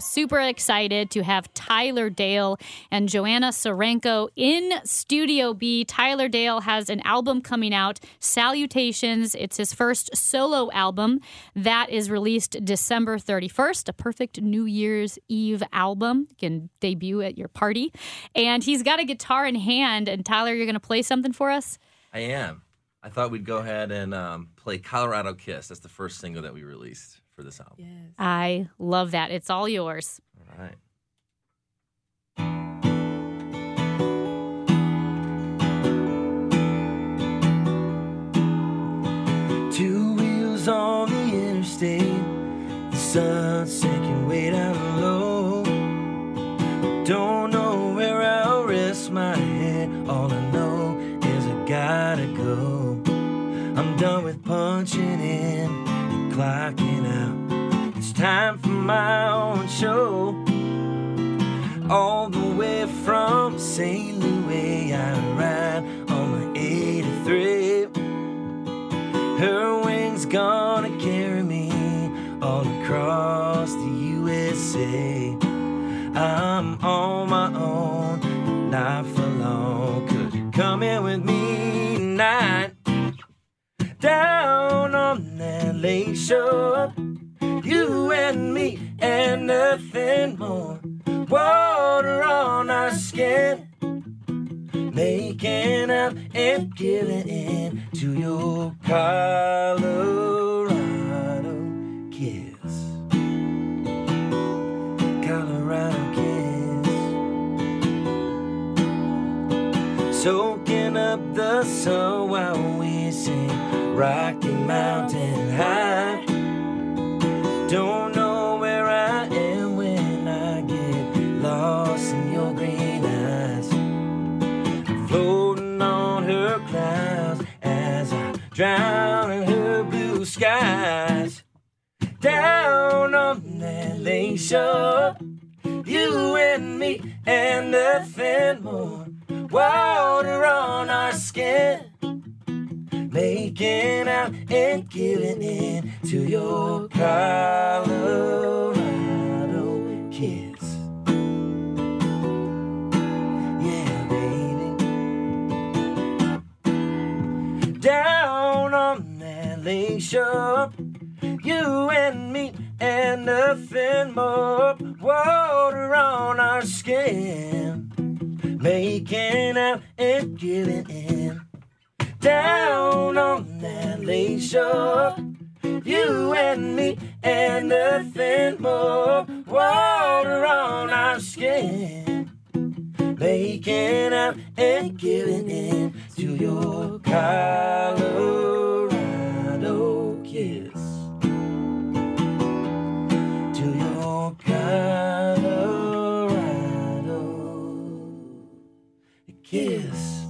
super excited to have Tyler Dale and Joanna Serenko in Studio B. Tyler Dale has an album coming out, Salutations. It's his first solo album that is released December 31st, a perfect New Year's Eve album. You can debut at your party. And he's got a guitar in hand. And Tyler, you're going to play something for us? I am. I thought we'd go ahead and um, play Colorado Kiss. That's the first single that we released for this album. Yes. I love that. It's all yours. All right. Two wheels on the interstate, the sun sinking way down low. Out. It's time for my own show. All the way from St. Louis, I ride on my 83. Her wings gonna carry me all across the USA. I'm on my own, not for long. Could you come in with me tonight? Down on that you and me and nothing more. Water on our skin, making out and giving in to your Colorado Soaking up the sun while we sing Rocky Mountain High. Don't know where I am when I get lost in your green eyes. Floating on her clouds as I drown in her blue skies. Down on that lake shore, you and me and nothing more. Making out and giving in to your Colorado kiss. Yeah, baby. Down on that lake shore, you and me and nothing more. Water on our skin, making out and giving in down on that lake shore. You and me and nothing more. Water on our skin. Making out and giving in to your Colorado kiss. To your Colorado kiss.